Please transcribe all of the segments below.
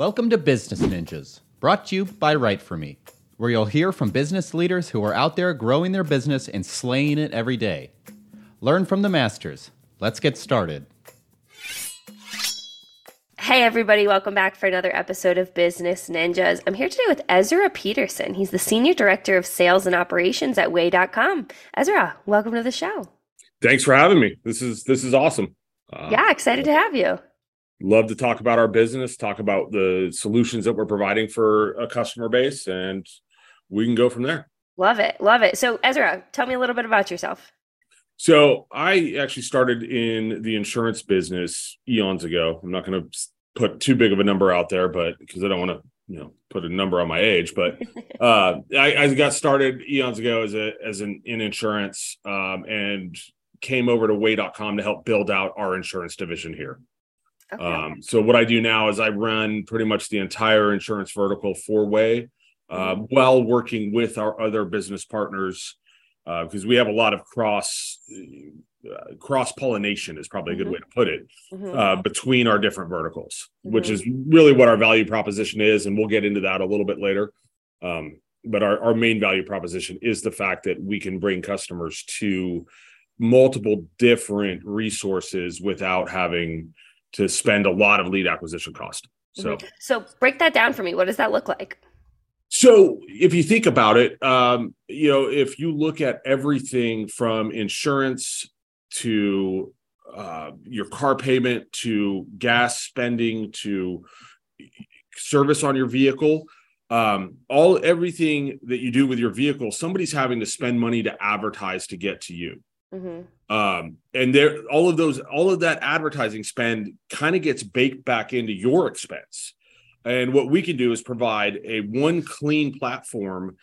Welcome to Business Ninjas, brought to you by Write For Me, where you'll hear from business leaders who are out there growing their business and slaying it every day. Learn from the masters. Let's get started. Hey, everybody, welcome back for another episode of Business Ninjas. I'm here today with Ezra Peterson. He's the Senior Director of Sales and Operations at Way.com. Ezra, welcome to the show. Thanks for having me. This is this is awesome. Uh, yeah, excited to have you. Love to talk about our business, talk about the solutions that we're providing for a customer base, and we can go from there. Love it. Love it. So, Ezra, tell me a little bit about yourself. So, I actually started in the insurance business eons ago. I'm not going to put too big of a number out there, but because I don't want to, you know, put a number on my age. But uh, I, I, got started eons ago as a as an in insurance, um, and came over to Way.com to help build out our insurance division here. Okay. Um, so what I do now is I run pretty much the entire insurance vertical for Way, uh, mm-hmm. while working with our other business partners because uh, we have a lot of cross uh, cross pollination is probably a good mm-hmm. way to put it mm-hmm. Uh, between our different verticals, which mm-hmm. is really what our value proposition is, and we'll get into that a little bit later. Um, but our, our main value proposition is the fact that we can bring customers to multiple different resources without having to spend a lot of lead acquisition cost. So, mm-hmm. so break that down for me. What does that look like? So, if you think about it, um, you know, if you look at everything from insurance to uh, your car payment to gas spending to service on your vehicle, um, all everything that you do with your vehicle, somebody's having to spend money to advertise to get to you. Mm-hmm. Um, and there, all of those, all of that advertising spend kind of gets baked back into your expense. And what we can do is provide a one clean platform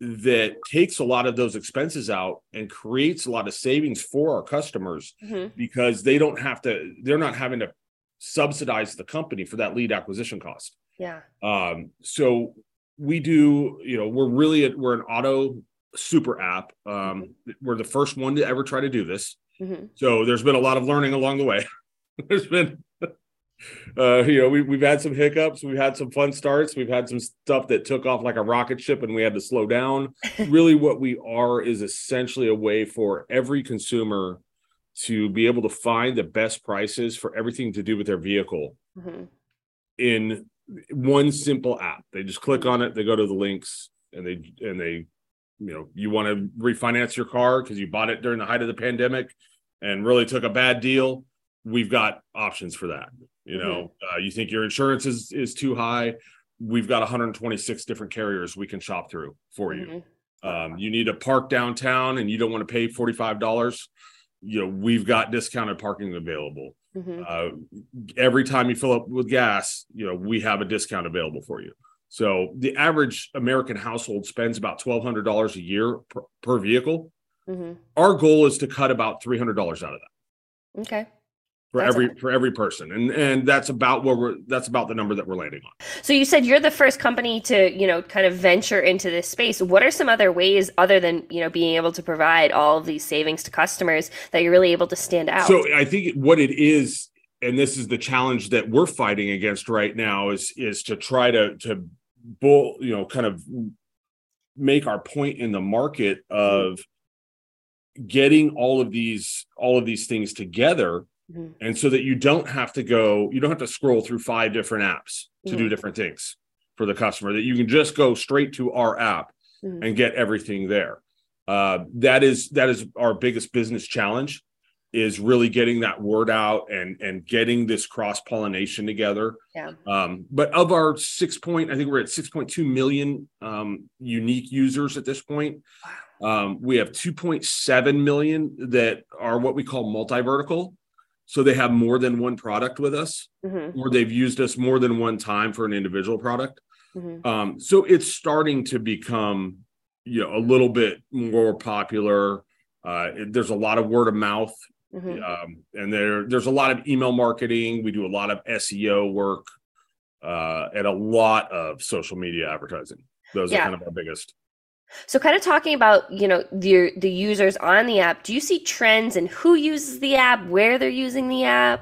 that takes a lot of those expenses out and creates a lot of savings for our customers mm-hmm. because they don't have to, they're not having to subsidize the company for that lead acquisition cost. Yeah. Um, so we do, you know, we're really, we're an auto super app. Um, we're the first one to ever try to do this. Mm-hmm. So there's been a lot of learning along the way. there's been, uh, you know, we, we've had some hiccups. We've had some fun starts. We've had some stuff that took off like a rocket ship and we had to slow down. really, what we are is essentially a way for every consumer to be able to find the best prices for everything to do with their vehicle mm-hmm. in one simple app. They just click on it, they go to the links, and they and they you know you want to refinance your car because you bought it during the height of the pandemic and really took a bad deal we've got options for that you know mm-hmm. uh, you think your insurance is is too high we've got 126 different carriers we can shop through for mm-hmm. you um, you need to park downtown and you don't want to pay $45 you know we've got discounted parking available mm-hmm. uh, every time you fill up with gas you know we have a discount available for you so the average American household spends about twelve hundred dollars a year per, per vehicle. Mm-hmm. Our goal is to cut about three hundred dollars out of that. Okay. For that's every for every person, and and that's about where we're that's about the number that we're landing on. So you said you're the first company to you know kind of venture into this space. What are some other ways other than you know being able to provide all of these savings to customers that you're really able to stand out? So I think what it is and this is the challenge that we're fighting against right now is is to try to to bull, you know, kind of make our point in the market of getting all of these all of these things together mm-hmm. and so that you don't have to go you don't have to scroll through five different apps to mm-hmm. do different things for the customer that you can just go straight to our app mm-hmm. and get everything there uh, that is that is our biggest business challenge is really getting that word out and and getting this cross pollination together. Yeah. Um, but of our six point, I think we're at six point two million um, unique users at this point. Um, we have two point seven million that are what we call multi vertical. So they have more than one product with us, mm-hmm. or they've used us more than one time for an individual product. Mm-hmm. Um, so it's starting to become, you know, a little bit more popular. Uh, there's a lot of word of mouth Mm-hmm. Um, and there, there's a lot of email marketing. We do a lot of SEO work uh, and a lot of social media advertising. Those yeah. are kind of our biggest. So, kind of talking about you know the the users on the app. Do you see trends in who uses the app, where they're using the app?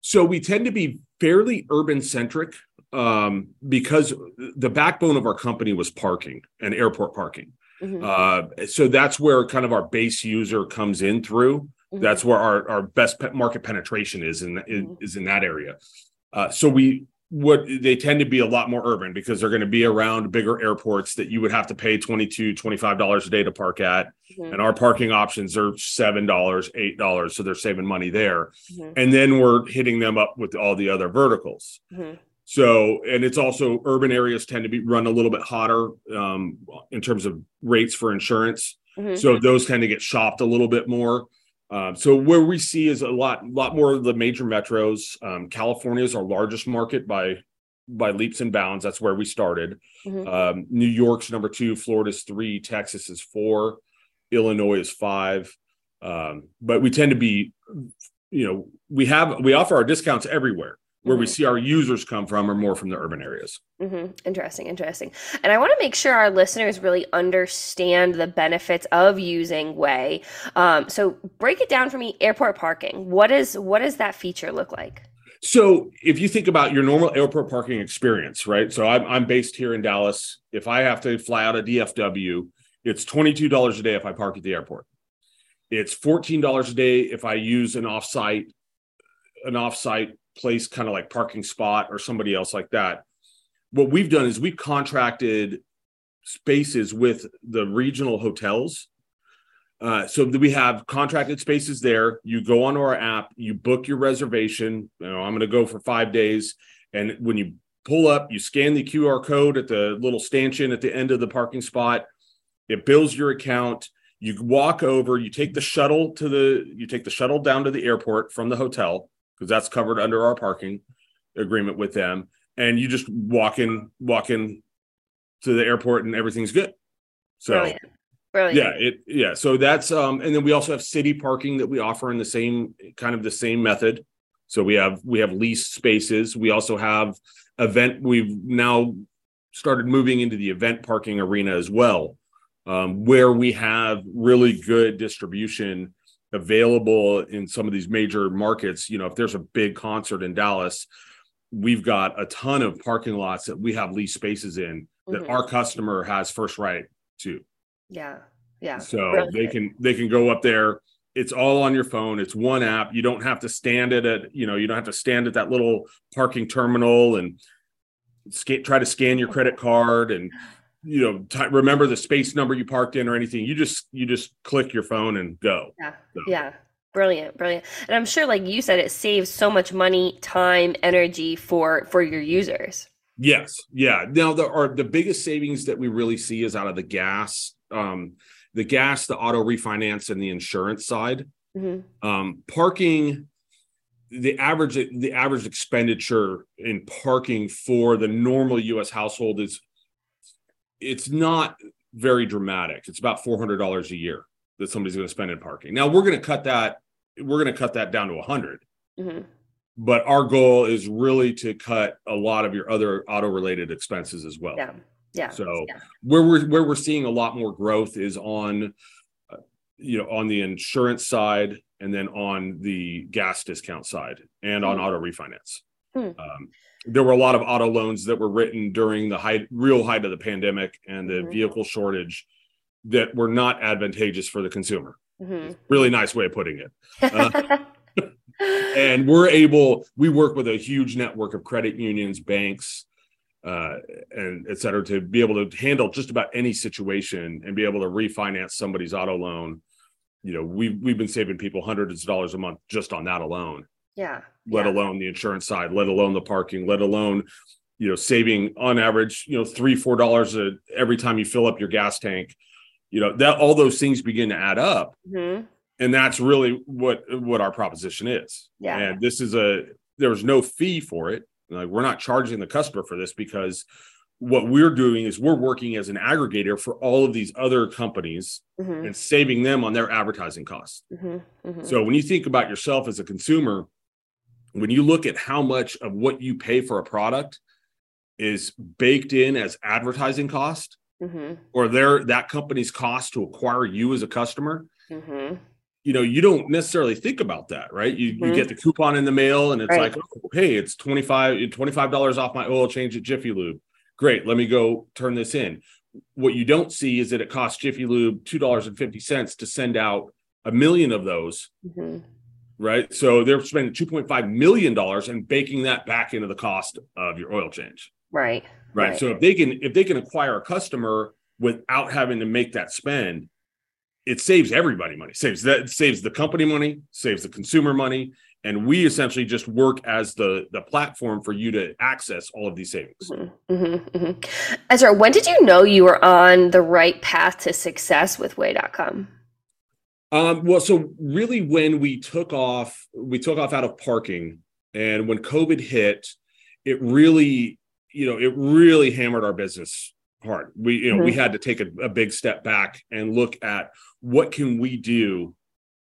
So we tend to be fairly urban centric um, because the backbone of our company was parking and airport parking. Mm-hmm. Uh, so that's where kind of our base user comes in through. Mm-hmm. That's where our, our best market penetration is in, in mm-hmm. is in that area. Uh, so we what they tend to be a lot more urban because they're going to be around bigger airports that you would have to pay 22 25 dollars a day to park at mm-hmm. and our parking options are seven dollars eight dollars so they're saving money there mm-hmm. and then we're hitting them up with all the other verticals mm-hmm. so and it's also urban areas tend to be run a little bit hotter um, in terms of rates for insurance mm-hmm. so those tend to get shopped a little bit more um, so where we see is a lot, lot more of the major metros. Um, California is our largest market by by leaps and bounds. That's where we started. Mm-hmm. Um, New York's number two, Florida's three, Texas is four, Illinois is five. Um, but we tend to be, you know, we have we offer our discounts everywhere where mm-hmm. we see our users come from are more from the urban areas. Mm-hmm. Interesting, interesting. And I want to make sure our listeners really understand the benefits of using Way. Um, so break it down for me. Airport parking. What is what does that feature look like? So if you think about your normal airport parking experience, right? So I'm, I'm based here in Dallas. If I have to fly out of DFW, it's $22 a day if I park at the airport. It's $14 a day if I use an offsite an offsite place kind of like parking spot or somebody else like that. What we've done is we've contracted spaces with the regional hotels. Uh, so we have contracted spaces there. You go onto our app, you book your reservation. You know, I'm going to go for five days, and when you pull up, you scan the QR code at the little stanchion at the end of the parking spot. It bills your account. You walk over. You take the shuttle to the. You take the shuttle down to the airport from the hotel because that's covered under our parking agreement with them. And you just walk in, walk in to the airport, and everything's good. So, Brilliant. Brilliant. yeah, it yeah. So that's um, and then we also have city parking that we offer in the same kind of the same method. So we have we have leased spaces. We also have event. We've now started moving into the event parking arena as well, um, where we have really good distribution available in some of these major markets. You know, if there's a big concert in Dallas, we've got a ton of parking lots that we have lease spaces in that mm-hmm. our customer has first right to. Yeah. Yeah. So Brilliant. they can they can go up there. It's all on your phone. It's one app. You don't have to stand it at, you know, you don't have to stand at that little parking terminal and try to scan your credit card and you know t- remember the space number you parked in or anything you just you just click your phone and go. Yeah. So. yeah. Brilliant brilliant. And i'm sure like you said it saves so much money time energy for for your users. Yes. Yeah. Now the are the biggest savings that we really see is out of the gas um the gas the auto refinance and the insurance side. Mm-hmm. um parking the average the average expenditure in parking for the normal us household is it's not very dramatic. It's about four hundred dollars a year that somebody's going to spend in parking. Now we're going to cut that. We're going to cut that down to a 100 mm-hmm. But our goal is really to cut a lot of your other auto related expenses as well. Yeah. Yeah. So yeah. where we're where we're seeing a lot more growth is on, uh, you know, on the insurance side and then on the gas discount side and mm-hmm. on auto refinance. Mm-hmm. Um, there were a lot of auto loans that were written during the height, real height of the pandemic and the mm-hmm. vehicle shortage that were not advantageous for the consumer. Mm-hmm. Really nice way of putting it. Uh, and we're able, we work with a huge network of credit unions, banks, uh, and et cetera, to be able to handle just about any situation and be able to refinance somebody's auto loan. You know, we've we've been saving people hundreds of dollars a month just on that alone. Yeah. Let yeah. alone the insurance side, let alone the parking, let alone, you know, saving on average, you know, three, four dollars every time you fill up your gas tank. You know, that all those things begin to add up. Mm-hmm. And that's really what what our proposition is. Yeah. And this is a there was no fee for it. Like we're not charging the customer for this because what we're doing is we're working as an aggregator for all of these other companies mm-hmm. and saving them on their advertising costs. Mm-hmm. Mm-hmm. So when you think about yourself as a consumer, when you look at how much of what you pay for a product is baked in as advertising cost mm-hmm. or their that company's cost to acquire you as a customer mm-hmm. you know, you don't necessarily think about that, right? You, Mm-hmm. you get the coupon in the mail and it's Right. like, oh, hey, it's 25 $25 off my oil change at Jiffy Lube. Great, let me go turn this in. What you don't see is that it costs Jiffy Lube $2.50 to send out a million of those, Mhm. Right? So they're spending $2.5 million and baking that back into the cost of your oil change. Right. Right. Right. So if they can if they can acquire a customer without having to make that spend, it saves everybody money. Saves that saves the company money, saves the consumer money, and we essentially just work as the the platform for you to access all of these savings. Mm-hmm, mm-hmm. Ezra, when did you know you were on the right path to success with Way.com? Um, well, so really, when we took off, we took off out of parking, and when COVID hit, it really, you know, it really hammered our business hard. We, you know, we had to take a, a big step back and look at what can we do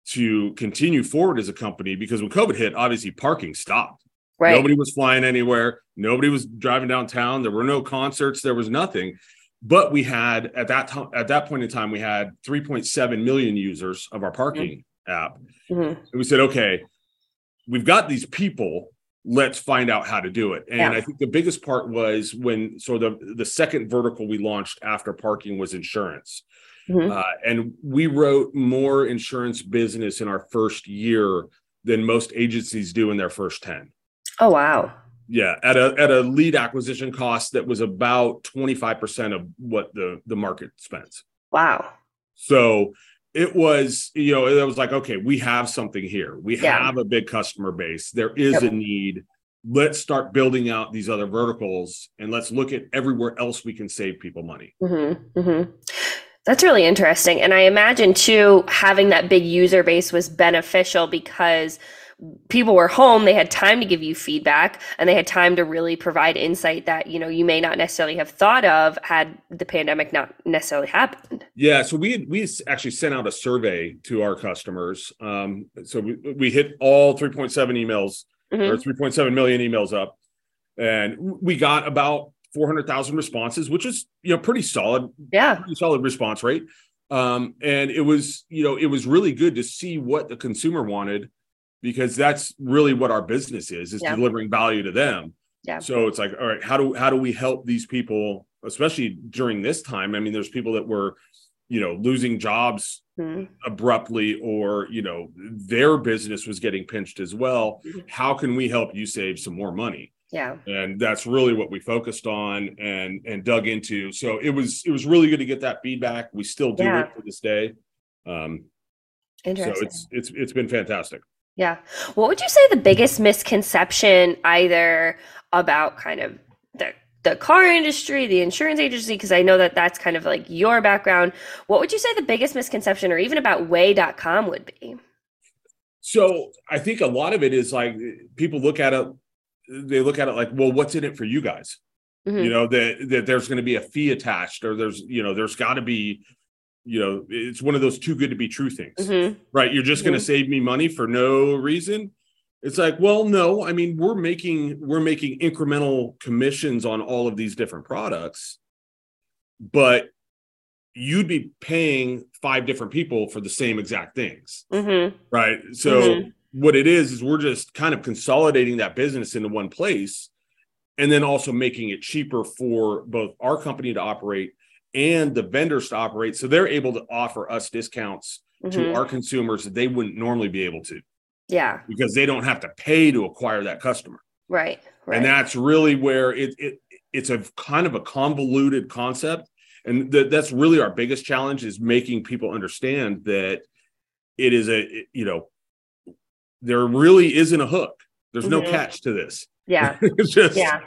to continue forward as a company because when COVID hit, obviously parking stopped. Right. Nobody was flying anywhere. Nobody was driving downtown. There were no concerts. There was nothing. But we had at that time, at that point in time, we had 3.7 million users of our parking app. Mhm. And we said, okay, we've got these people. Let's find out how to do it. And Yeah. I think the biggest part was when so the the second vertical we launched after parking was insurance. Mhm. Uh, and we wrote more insurance business in our first year than most agencies do in their first 10 Oh, wow. Yeah at a at a lead acquisition cost that was about 25% of what the the market spends Wow. so it was you know it was like okay we have something here we Yeah. have a big customer base there is Yep. a need let's start building out these other verticals and let's look at everywhere else we can save people money Mm-hmm, mm-hmm. That's really interesting. And I imagine too, having that big user base was beneficial because people were home, they had time to give you feedback and they had time to really provide insight that, you know, you may not necessarily have thought of had the pandemic not necessarily happened. Yeah, so we had, we actually sent out a survey to our customers. Um, so we, we hit all 3.7 emails Mhm. or 3.7 million emails up, and we got about 400,000 responses, which is you know pretty solid, Yeah. pretty solid response rate. Um, and it was you know it was really good to see what the consumer wanted because that's really what our business is is Yeah. delivering value to them. Yeah. So it's like, all right, how do how do we help these people, especially during this time? I mean, there's people that were, you know, losing jobs Mhm. abruptly, or you know, their business was getting pinched as well. Mhm. How can we help you save some more money? Yeah. And that's really what we focused on and and dug into. So it was it was really good to get that feedback. We still do Yeah. it to this day. Um, so it's it's it's been fantastic. Yeah. What would you say the biggest misconception either about kind of the the car industry, the insurance agency because I know that that's kind of like your background. What would you say the biggest misconception or even about way.com would be? So I think a lot of it is like people look at it, they look at it like, well, what's in it for you guys? Mhm. You know, that that there's going to be a fee attached, or there's, you know, there's got to be, you know, it's one of those too good to be true things, Mhm. right? You're just going Mhm. to save me money for no reason. It's like, well, no, I mean, we're making we're making incremental commissions on all of these different products, but you'd be paying five different people for the same exact things Mhm. right so Mhm. what it is is we're just kind of consolidating that business into one place and then also making it cheaper for both our company to operate and the vendors to operate so they're able to offer us discounts to Mhm. our consumers that they wouldn't normally be able to Yeah. because they don't have to pay to acquire that customer Right. Right. and that's really where it, it it's a kind of a convoluted concept and th- that's really our biggest challenge is making people understand that it is a it- you know there really isn't a hook there's no Mhm. catch to this. Yeah. it's just Yeah.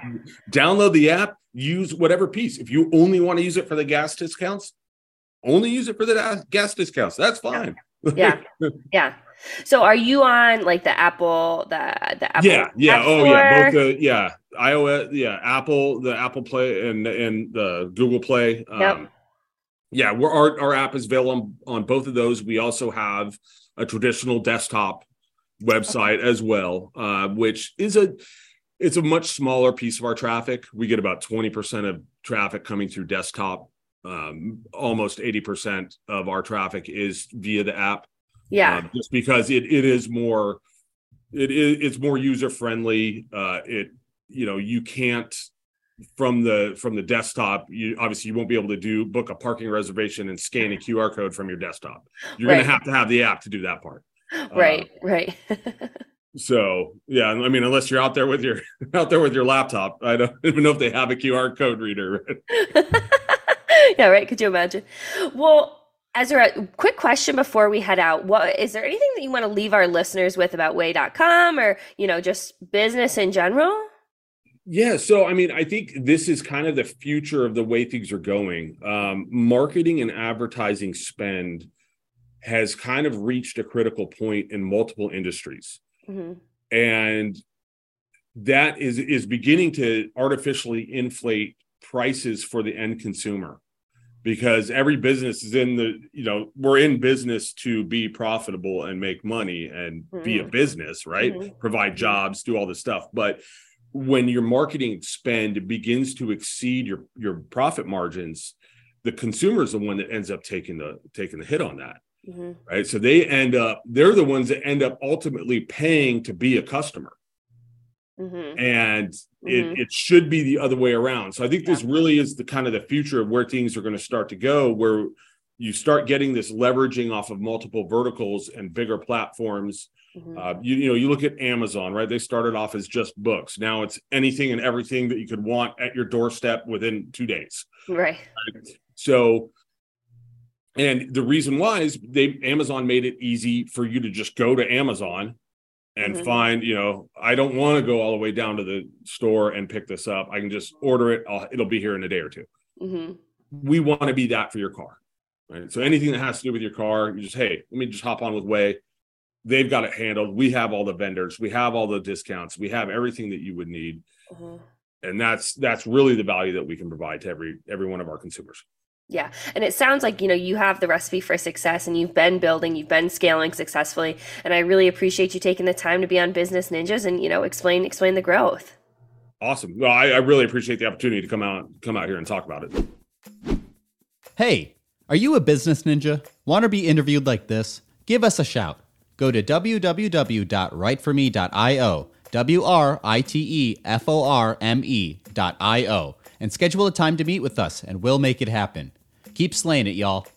download the app use whatever piece. If you only want to use it for the gas discounts only use it for the gas discounts. That's fine. Yeah. Yeah. So are you on like the Apple the the Apple yeah. Yeah. App oh yeah. Both the yeah. ios yeah. Apple the apple play and and the google play. Um Yep. yeah. We're our, our app is available on, on both of those. We also have a traditional desktop website as well uh which is a it's a much smaller piece of our traffic we get about 20% of traffic coming through desktop um almost 80% of our traffic is via the app Yeah. Uh, just because it, it is more, it is it's more user friendly. Uh, it you know you can't from the from the desktop you obviously you won't be able to do book a parking reservation and scan a qr code from your desktop you're right. going to have to have the app to do that part right uh, right so yeah i mean unless you're out there with your out there with your laptop i don't even know if they have a qr code reader yeah right could you imagine well Ezra, quick question before we head out. What is there anything that you want to leave our listeners with about way.com or, you know, just business in general? Yeah, so I mean, I think this is kind of the future of the way things are going. Um, marketing and advertising spend has kind of reached a critical point in multiple industries, mm-hmm. and that is is beginning to artificially inflate prices for the end consumer because every business is in the you know we're in business to be profitable and make money and mm-hmm. be a mm-hmm. business right mm-hmm. provide mm-hmm. jobs do all this stuff but when your marketing spend begins to exceed your your profit margins the consumer is the one that ends up taking the taking the hit on that mm-hmm. right so they end up they're the ones that end up ultimately paying to be a customer mm-hmm. and mm-hmm. it, it should be the other way around so i think yeah. this really is the kind of the future of where things are going to start to go where you start getting this leveraging off of multiple verticals and bigger platforms Mm-hmm. Uh, you, you know, you look at Amazon, right? They started off as just books. Now it's anything and everything that you could want at your doorstep within two days. Right. right? So, and the reason why is they Amazon made it easy for you to just go to Amazon and mm-hmm. find, you know, I don't want to go all the way down to the store and pick this up. I can just order it. I'll, it'll be here in a day or 2 mm-hmm. We want to be that for your car. Right. So anything that has to do with your car, you just, hey, let me just hop on with Way they've got it handled. We have all the vendors, we have all the discounts, we have everything that you would need. Mm-hmm. And that's that's really the value that we can provide to every every one of our consumers. Yeah. And it sounds like, you know, you have the recipe for success and you've been building, you've been scaling successfully. And I really appreciate you taking the time to be on Business Ninjas and, you know, explain explain the growth. Awesome. Well, I, I really appreciate the opportunity to come out come out here and talk about it. Hey, are you a business ninja? Want to be interviewed like this? Give us a shout go to www.writeforme.io, W R I T E F O R M E.io, and schedule a time to meet with us, and we'll make it happen. Keep slaying it, y'all.